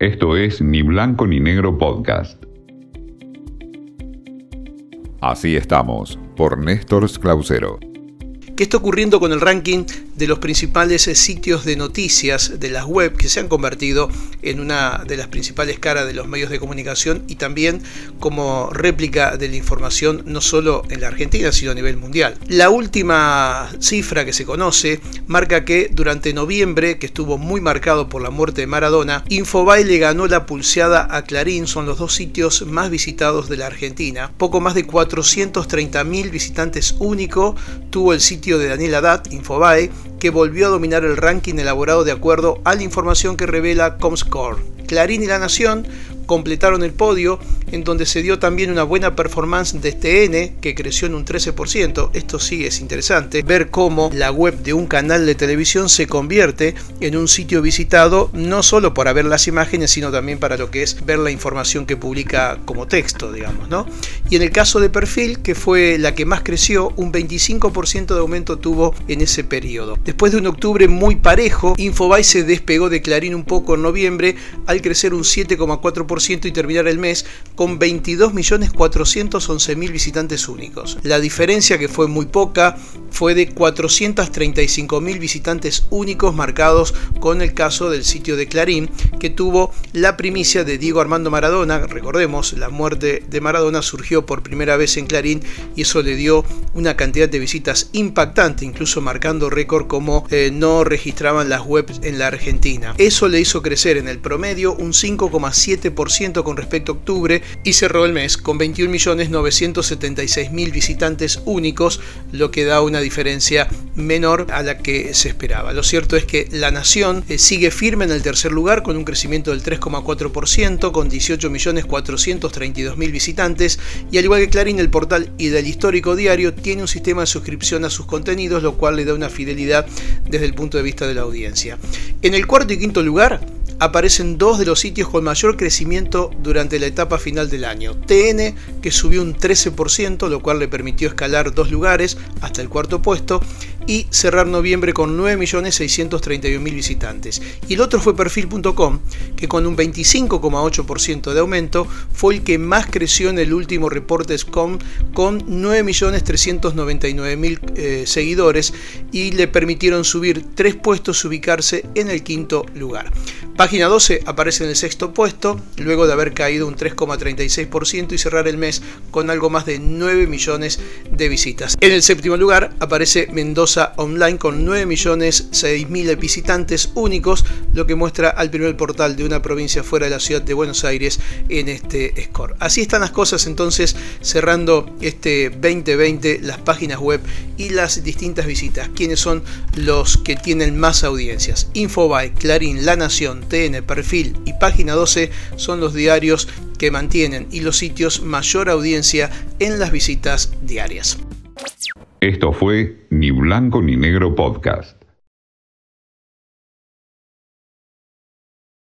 Esto es Ni Blanco ni Negro Podcast. Así estamos, por Néstor Clausero. ¿Qué está ocurriendo con el ranking de los principales eh, sitios de noticias de las web que se han convertido en una de las principales caras de los medios de comunicación y también como réplica de la información no solo en la Argentina sino a nivel mundial. La última cifra que se conoce marca que durante noviembre, que estuvo muy marcado por la muerte de Maradona, Infobae le ganó la pulseada a Clarín, son los dos sitios más visitados de la Argentina. Poco más de 430.000 visitantes único tuvo el sitio de Daniel Haddad, Infobae, que volvió a dominar el ranking elaborado de acuerdo a la información que revela Comscore. Clarín y La Nación completaron el podio, en donde se dio también una buena performance de TN, que creció en un 13%. Esto sí es interesante, ver cómo la web de un canal de televisión se convierte en un sitio visitado, no solo para ver las imágenes, sino también para lo que es ver la información que publica como texto, digamos, ¿no? Y en el caso de perfil, que fue la que más creció, un 25% de aumento tuvo en ese periodo. Después de un octubre muy parejo, Infobae se despegó de Clarín un poco en noviembre al crecer un 7,4% y terminar el mes con 22.411.000 visitantes únicos. La diferencia, que fue muy poca, fue de 435.000 visitantes únicos marcados con el caso del sitio de Clarín, que tuvo la primicia de Diego Armando Maradona. Recordemos, la muerte de Maradona surgió por primera vez en Clarín y eso le dio una cantidad de visitas impactante, incluso marcando récord como eh, no registraban las webs en la Argentina. Eso le hizo crecer en el promedio un 5,7% con respecto a octubre y cerró el mes con 21.976.000 visitantes únicos, lo que da una diferencia menor a la que se esperaba. Lo cierto es que La Nación eh, sigue firme en el tercer lugar con un crecimiento del 3,4%, con 18.432.000 visitantes y al igual que Clarín, el portal y del histórico diario tiene un sistema de suscripción a sus contenidos, lo cual le da una fidelidad desde el punto de vista de la audiencia. En el cuarto y quinto lugar, aparecen dos de los sitios con mayor crecimiento durante la etapa final del año. TN, que subió un 13%, lo cual le permitió escalar dos lugares hasta el cuarto puesto, y cerrar noviembre con 9.631.000 visitantes. Y el otro fue perfil.com, que con un 25,8% de aumento fue el que más creció en el último reporte SCOM con 9.399.000 eh, seguidores y le permitieron subir tres puestos y ubicarse en el quinto lugar. 12 aparece en el sexto puesto, luego de haber caído un 3,36% y cerrar el mes con algo más de 9 millones de visitas. En el séptimo lugar aparece Mendoza Online con 9 millones mil visitantes únicos, lo que muestra al primer portal de una provincia fuera de la ciudad de Buenos Aires en este score. Así están las cosas entonces cerrando este 2020, las páginas web y las distintas visitas. ¿Quiénes son los que tienen más audiencias? Infobae, Clarín, La Nación, Perfil y Página 12 son los diarios que mantienen y los sitios mayor audiencia en las visitas diarias. Esto fue Ni Blanco ni Negro Podcast.